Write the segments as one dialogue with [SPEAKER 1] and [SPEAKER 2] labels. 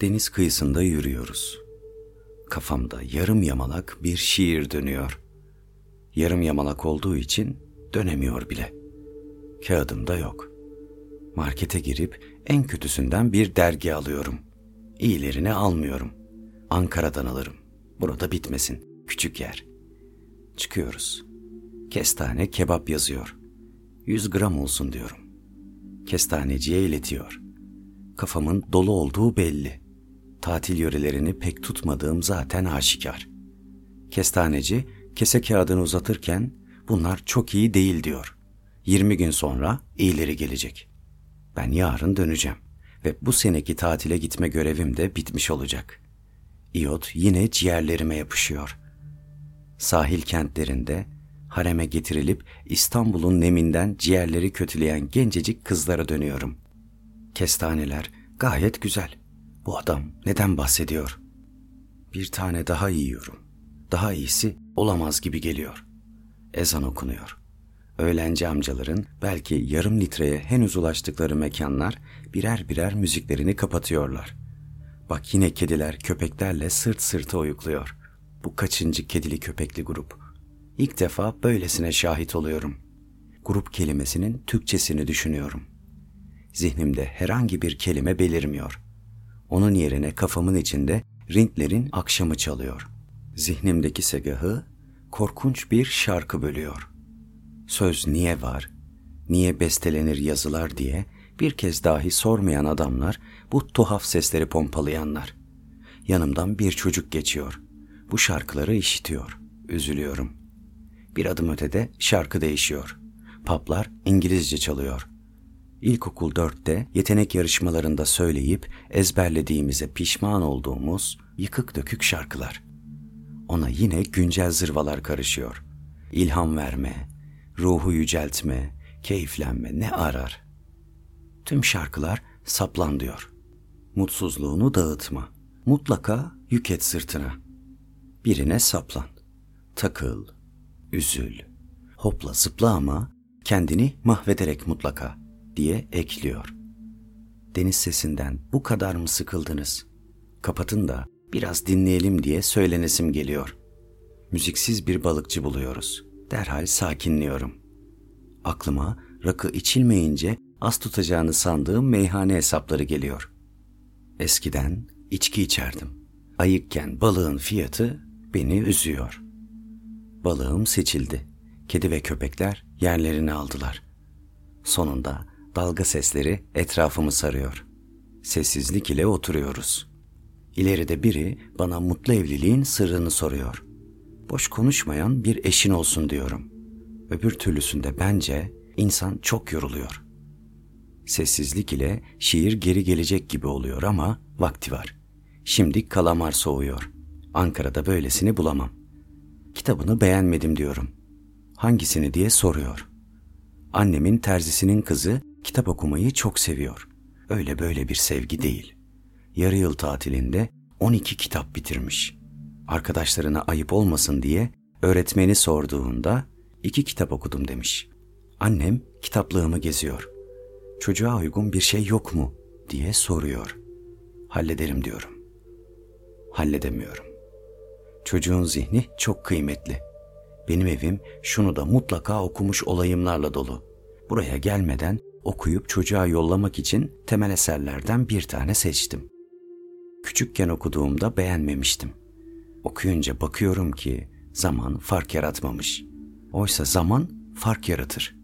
[SPEAKER 1] Deniz kıyısında yürüyoruz. Kafamda yarım yamalak bir şiir dönüyor. Yarım yamalak olduğu için dönemiyor bile. Kağıdım da yok. Markete girip en kötüsünden bir dergi alıyorum. İyilerini almıyorum. Ankara'dan alırım. Burada bitmesin. Küçük yer. Çıkıyoruz. Kestane kebap yazıyor. 100 gram olsun diyorum. Kestaneciye iletiyor. Kafamın dolu olduğu belli. Tatil yörelerini pek tutmadığım zaten aşikar. Kestaneci kese kağıdını uzatırken bunlar çok iyi değil diyor. 20 gün sonra iyileri gelecek. Ben yarın döneceğim ve bu seneki tatile gitme görevim de bitmiş olacak. İyot yine ciğerlerime yapışıyor. Sahil kentlerinde hareme getirilip İstanbul'un neminden ciğerleri kötüleyen gencecik kızlara dönüyorum. Kestaneler gayet güzel. Bu adam neden bahsediyor? Bir tane daha yiyorum. Daha iyisi olamaz gibi geliyor. Ezan okunuyor. Öğlenci amcaların belki yarım litreye henüz ulaştıkları mekanlar birer birer müziklerini kapatıyorlar. Bak yine kediler köpeklerle sırt sırta uyukluyor. Bu kaçıncı kedili köpekli grup? İlk defa böylesine şahit oluyorum. Grup kelimesinin Türkçesini düşünüyorum. Zihnimde herhangi bir kelime belirmiyor. Onun yerine kafamın içinde Rintler'in akşamı çalıyor. Zihnimdeki segahı korkunç bir şarkı bölüyor. Söz niye var, niye bestelenir yazılar diye bir kez dahi sormayan adamlar bu tuhaf sesleri pompalayanlar. Yanımdan bir çocuk geçiyor. Bu şarkıları işitiyor. Üzülüyorum. Bir adım ötede şarkı değişiyor. Paplar İngilizce çalıyor. İlkokul dörtte yetenek yarışmalarında söyleyip ezberlediğimize pişman olduğumuz yıkık dökük şarkılar. Ona yine güncel zırvalar karışıyor. İlham verme, ruhu yüceltme, keyiflenme ne arar? Tüm şarkılar saplan diyor. Mutsuzluğunu dağıtma. Mutlaka yük et sırtına. Birine saplan. Takıl, üzül. Hopla zıpla ama kendini mahvederek mutlaka diye ekliyor. Deniz sesinden bu kadar mı sıkıldınız? Kapatın da biraz dinleyelim diye söylenesim geliyor. Müziksiz bir balıkçı buluyoruz. Derhal sakinliyorum. Aklıma rakı içilmeyince az tutacağını sandığım meyhane hesapları geliyor. Eskiden içki içerdim. Ayıkken balığın fiyatı beni üzüyor. Balığım seçildi. Kedi ve köpekler yerlerini aldılar. Sonunda dalga sesleri etrafımı sarıyor. Sessizlik ile oturuyoruz. İleride biri bana mutlu evliliğin sırrını soruyor. Boş konuşmayan bir eşin olsun diyorum. Öbür türlüsünde bence insan çok yoruluyor. Sessizlik ile şiir geri gelecek gibi oluyor ama vakti var. Şimdi kalamar soğuyor. Ankara'da böylesini bulamam. Kitabını beğenmedim diyorum. Hangisini diye soruyor. Annemin terzisinin kızı kitap okumayı çok seviyor. Öyle böyle bir sevgi değil. Yarı yıl tatilinde 12 kitap bitirmiş. Arkadaşlarına ayıp olmasın diye öğretmeni sorduğunda iki kitap okudum demiş. Annem kitaplığımı geziyor. Çocuğa uygun bir şey yok mu diye soruyor. Hallederim diyorum. Halledemiyorum. Çocuğun zihni çok kıymetli. Benim evim şunu da mutlaka okumuş olayımlarla dolu. Buraya gelmeden okuyup çocuğa yollamak için temel eserlerden bir tane seçtim. Küçükken okuduğumda beğenmemiştim. Okuyunca bakıyorum ki zaman fark yaratmamış. Oysa zaman fark yaratır.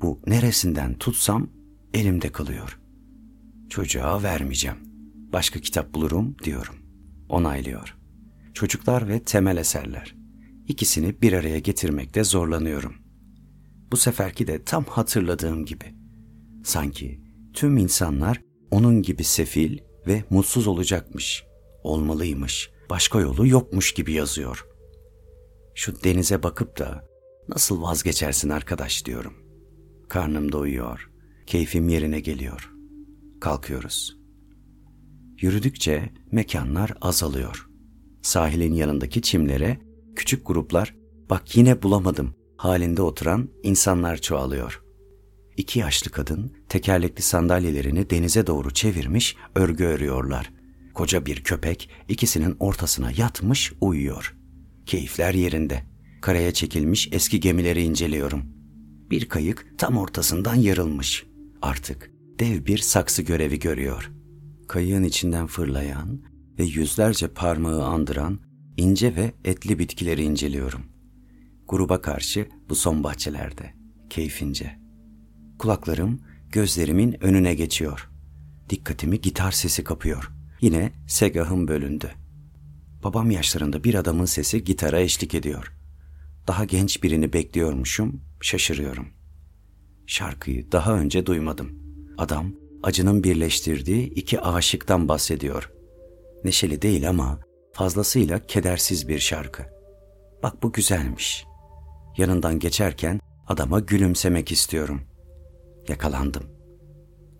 [SPEAKER 1] Bu neresinden tutsam elimde kalıyor. Çocuğa vermeyeceğim. Başka kitap bulurum diyorum. Onaylıyor. Çocuklar ve temel eserler. İkisini bir araya getirmekte zorlanıyorum. Bu seferki de tam hatırladığım gibi. Sanki tüm insanlar onun gibi sefil ve mutsuz olacakmış, olmalıymış, başka yolu yokmuş gibi yazıyor. Şu denize bakıp da nasıl vazgeçersin arkadaş diyorum. Karnım doyuyor, keyfim yerine geliyor. Kalkıyoruz. Yürüdükçe mekanlar azalıyor. Sahilin yanındaki çimlere küçük gruplar bak yine bulamadım halinde oturan insanlar çoğalıyor. İki yaşlı kadın tekerlekli sandalyelerini denize doğru çevirmiş örgü örüyorlar. Koca bir köpek ikisinin ortasına yatmış uyuyor. Keyifler yerinde. Karaya çekilmiş eski gemileri inceliyorum. Bir kayık tam ortasından yarılmış. Artık dev bir saksı görevi görüyor. Kayığın içinden fırlayan ve yüzlerce parmağı andıran ince ve etli bitkileri inceliyorum. Gruba karşı bu son bahçelerde, keyfince. Kulaklarım gözlerimin önüne geçiyor. Dikkatimi gitar sesi kapıyor. Yine segahım bölündü. Babam yaşlarında bir adamın sesi gitara eşlik ediyor. Daha genç birini bekliyormuşum, şaşırıyorum. Şarkıyı daha önce duymadım. Adam acının birleştirdiği iki aşıktan bahsediyor. Neşeli değil ama fazlasıyla kedersiz bir şarkı. Bak bu güzelmiş. Yanından geçerken adama gülümsemek istiyorum. Yakalandım.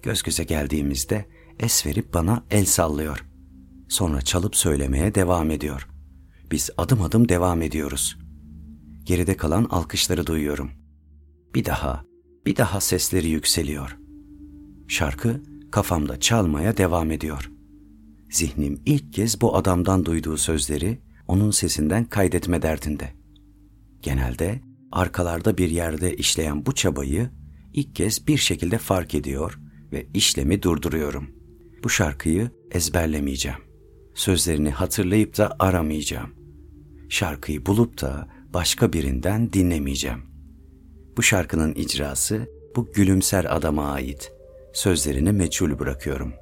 [SPEAKER 1] Göz göze geldiğimizde es verip bana el sallıyor. Sonra çalıp söylemeye devam ediyor. Biz adım adım devam ediyoruz. Geride kalan alkışları duyuyorum. Bir daha, bir daha sesleri yükseliyor. Şarkı kafamda çalmaya devam ediyor. Zihnim ilk kez bu adamdan duyduğu sözleri onun sesinden kaydetme derdinde. Genelde arkalarda bir yerde işleyen bu çabayı ilk kez bir şekilde fark ediyor ve işlemi durduruyorum. Bu şarkıyı ezberlemeyeceğim. Sözlerini hatırlayıp da aramayacağım. Şarkıyı bulup da başka birinden dinlemeyeceğim. Bu şarkının icrası bu gülümser adama ait. Sözlerini meçhul bırakıyorum.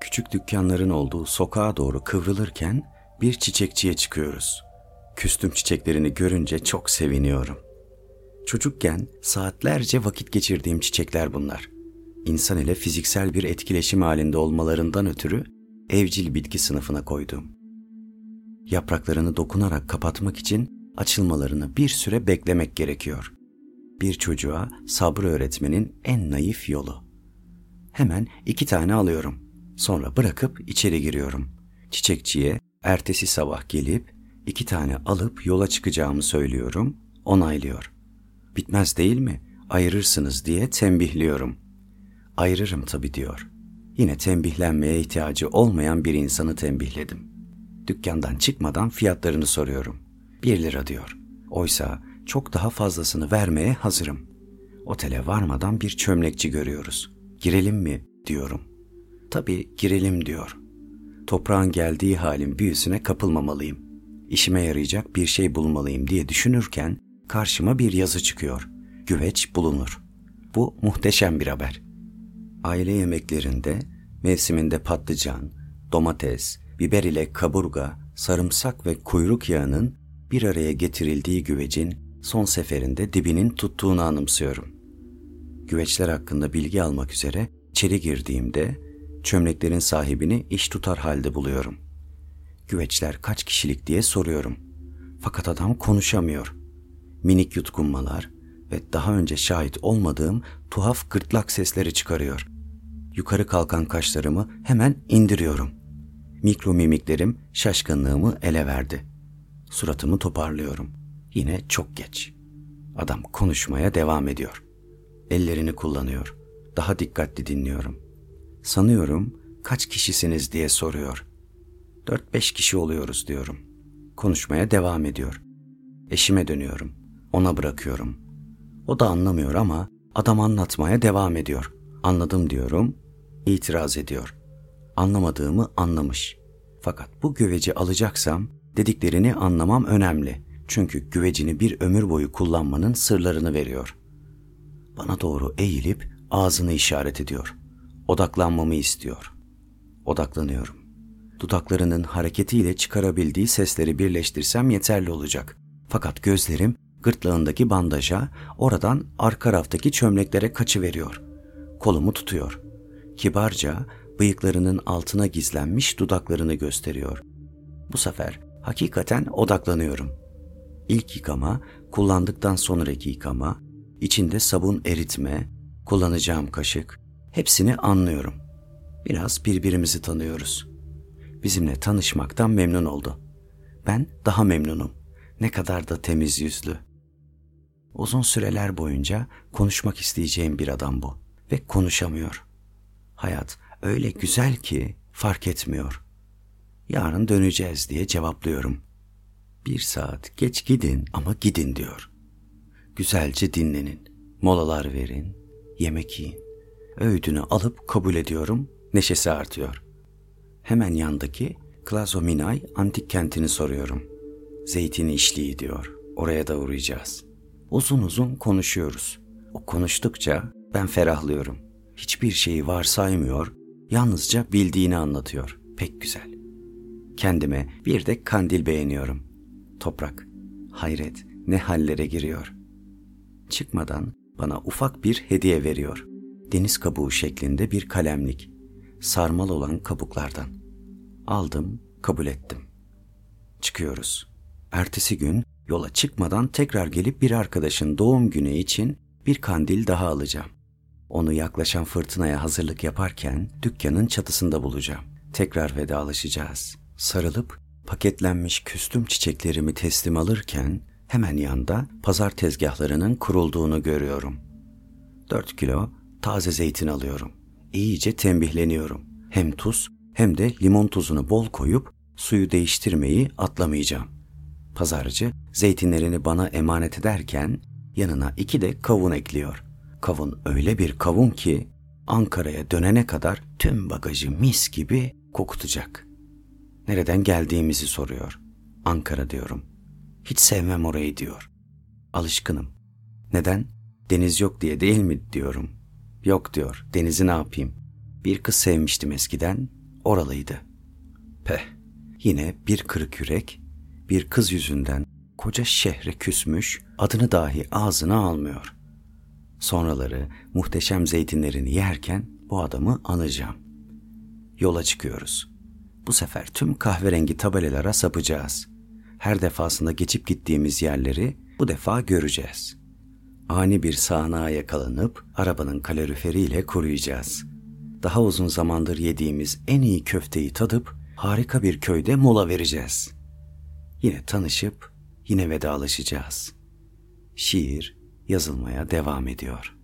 [SPEAKER 1] Küçük dükkanların olduğu sokağa doğru kıvrılırken bir çiçekçiye çıkıyoruz. Küstüm çiçeklerini görünce çok seviniyorum. Çocukken saatlerce vakit geçirdiğim çiçekler bunlar. İnsan ile fiziksel bir etkileşim halinde olmalarından ötürü evcil bitki sınıfına koydum. Yapraklarını dokunarak kapatmak için açılmalarını bir süre beklemek gerekiyor. Bir çocuğa sabrı öğretmenin en naif yolu. Hemen iki tane alıyorum. Sonra bırakıp içeri giriyorum. Çiçekçiye ertesi sabah gelip iki tane alıp yola çıkacağımı söylüyorum. Onaylıyor. Bitmez değil mi? Ayırırsınız diye tembihliyorum. Ayırırım tabii diyor. Yine tembihlenmeye ihtiyacı olmayan bir insanı tembihledim. Dükkandan çıkmadan fiyatlarını soruyorum. Bir lira diyor. Oysa çok daha fazlasını vermeye hazırım. Otele varmadan bir çömlekçi görüyoruz. Girelim mi diyorum. Tabii girelim diyor. Toprağın geldiği halin büyüsüne kapılmamalıyım. İşime yarayacak bir şey bulmalıyım diye düşünürken karşıma bir yazı çıkıyor. Güveç bulunur. Bu muhteşem bir haber. Aile yemeklerinde mevsiminde patlıcan, domates, biber ile kaburga, sarımsak ve kuyruk yağının bir araya getirildiği güvecin son seferinde dibinin tuttuğunu anımsıyorum. Güveçler hakkında bilgi almak üzere içeri girdiğimde çömleklerin sahibini iş tutar halde buluyorum. Güveçler kaç kişilik diye soruyorum. Fakat adam konuşamıyor. Minik yutkunmalar ve daha önce şahit olmadığım tuhaf gırtlak sesleri çıkarıyor. Yukarı kalkan kaşlarımı hemen indiriyorum. Mikro mimiklerim şaşkınlığımı ele verdi. Suratımı toparlıyorum. Yine çok geç. Adam konuşmaya devam ediyor. Ellerini kullanıyor. Daha dikkatli dinliyorum. Sanıyorum kaç kişisiniz diye soruyor. Dört beş kişi oluyoruz diyorum. Konuşmaya devam ediyor. Eşime dönüyorum. Ona bırakıyorum. O da anlamıyor ama adam anlatmaya devam ediyor. Anladım diyorum. İtiraz ediyor. Anlamadığımı anlamış. Fakat bu güveci alacaksam dediklerini anlamam önemli. Çünkü güvecini bir ömür boyu kullanmanın sırlarını veriyor. Bana doğru eğilip ağzını işaret ediyor. Odaklanmamı istiyor. Odaklanıyorum. Dudaklarının hareketiyle çıkarabildiği sesleri birleştirsem yeterli olacak. Fakat gözlerim gırtlağındaki bandaja, oradan arka raftaki çömleklere kaçıveriyor. Kolumu tutuyor. Kibarca bıyıklarının altına gizlenmiş dudaklarını gösteriyor. Bu sefer hakikaten odaklanıyorum. İlk yıkama, kullandıktan sonraki yıkama, içinde sabun eritme, kullanacağım kaşık, hepsini anlıyorum. Biraz birbirimizi tanıyoruz. Bizimle tanışmaktan memnun oldu. Ben daha memnunum. Ne kadar da temiz yüzlü. Uzun süreler boyunca konuşmak isteyeceğim bir adam bu ve konuşamıyor. Hayat öyle güzel ki fark etmiyor. Yarın döneceğiz diye cevaplıyorum. Bir saat geç gidin ama gidin diyor. Güzelce dinlenin, molalar verin, yemek yiyin. Öğüdünü alıp kabul ediyorum, neşesi artıyor. Hemen yandaki Klazominay antik kentini soruyorum. Zeytin işliği diyor. Oraya da uğrayacağız. Uzun uzun konuşuyoruz. O konuştukça ben ferahlıyorum. Hiçbir şeyi varsaymıyor, yalnızca bildiğini anlatıyor. Pek güzel. Kendime bir de kandil beğeniyorum. Toprak, hayret ne hallere giriyor. Çıkmadan bana ufak bir hediye veriyor. Deniz kabuğu şeklinde bir kalemlik. Sarmal olan kabuklardan. Aldım, kabul ettim. Çıkıyoruz. Ertesi gün yola çıkmadan tekrar gelip bir arkadaşın doğum günü için bir kandil daha alacağım. Onu yaklaşan fırtınaya hazırlık yaparken dükkanın çatısında bulacağım. Tekrar vedalaşacağız. Sarılıp paketlenmiş küstüm çiçeklerimi teslim alırken hemen yanda pazar tezgahlarının kurulduğunu görüyorum. 4 kilo taze zeytin alıyorum. İyice tembihleniyorum. Hem tuz hem de limon tuzunu bol koyup suyu değiştirmeyi atlamayacağım. Pazarcı zeytinlerini bana emanet ederken yanına iki de kavun ekliyor. Kavun öyle bir kavun ki Ankara'ya dönene kadar tüm bagajı mis gibi kokutacak. Nereden geldiğimizi soruyor. Ankara diyorum. Hiç sevmem orayı diyor. Alışkınım. Neden? Deniz yok diye değil mi diyorum. Yok diyor. Denizi ne yapayım? Bir kız sevmiştim eskiden. Oralıydı. Peh. Yine bir kırık yürek, bir kız yüzünden koca şehre küsmüş, adını dahi ağzına almıyor. Sonraları muhteşem zeytinlerini yerken bu adamı anacağım. Yola çıkıyoruz. Bu sefer tüm kahverengi tabelalara sapacağız. Her defasında geçip gittiğimiz yerleri bu defa göreceğiz. Ani bir sağanağa yakalanıp arabanın kaloriferiyle kuruyacağız. Daha uzun zamandır yediğimiz en iyi köfteyi tadıp harika bir köyde mola vereceğiz. Yine tanışıp yine vedalaşacağız. Şiir yazılmaya devam ediyor.''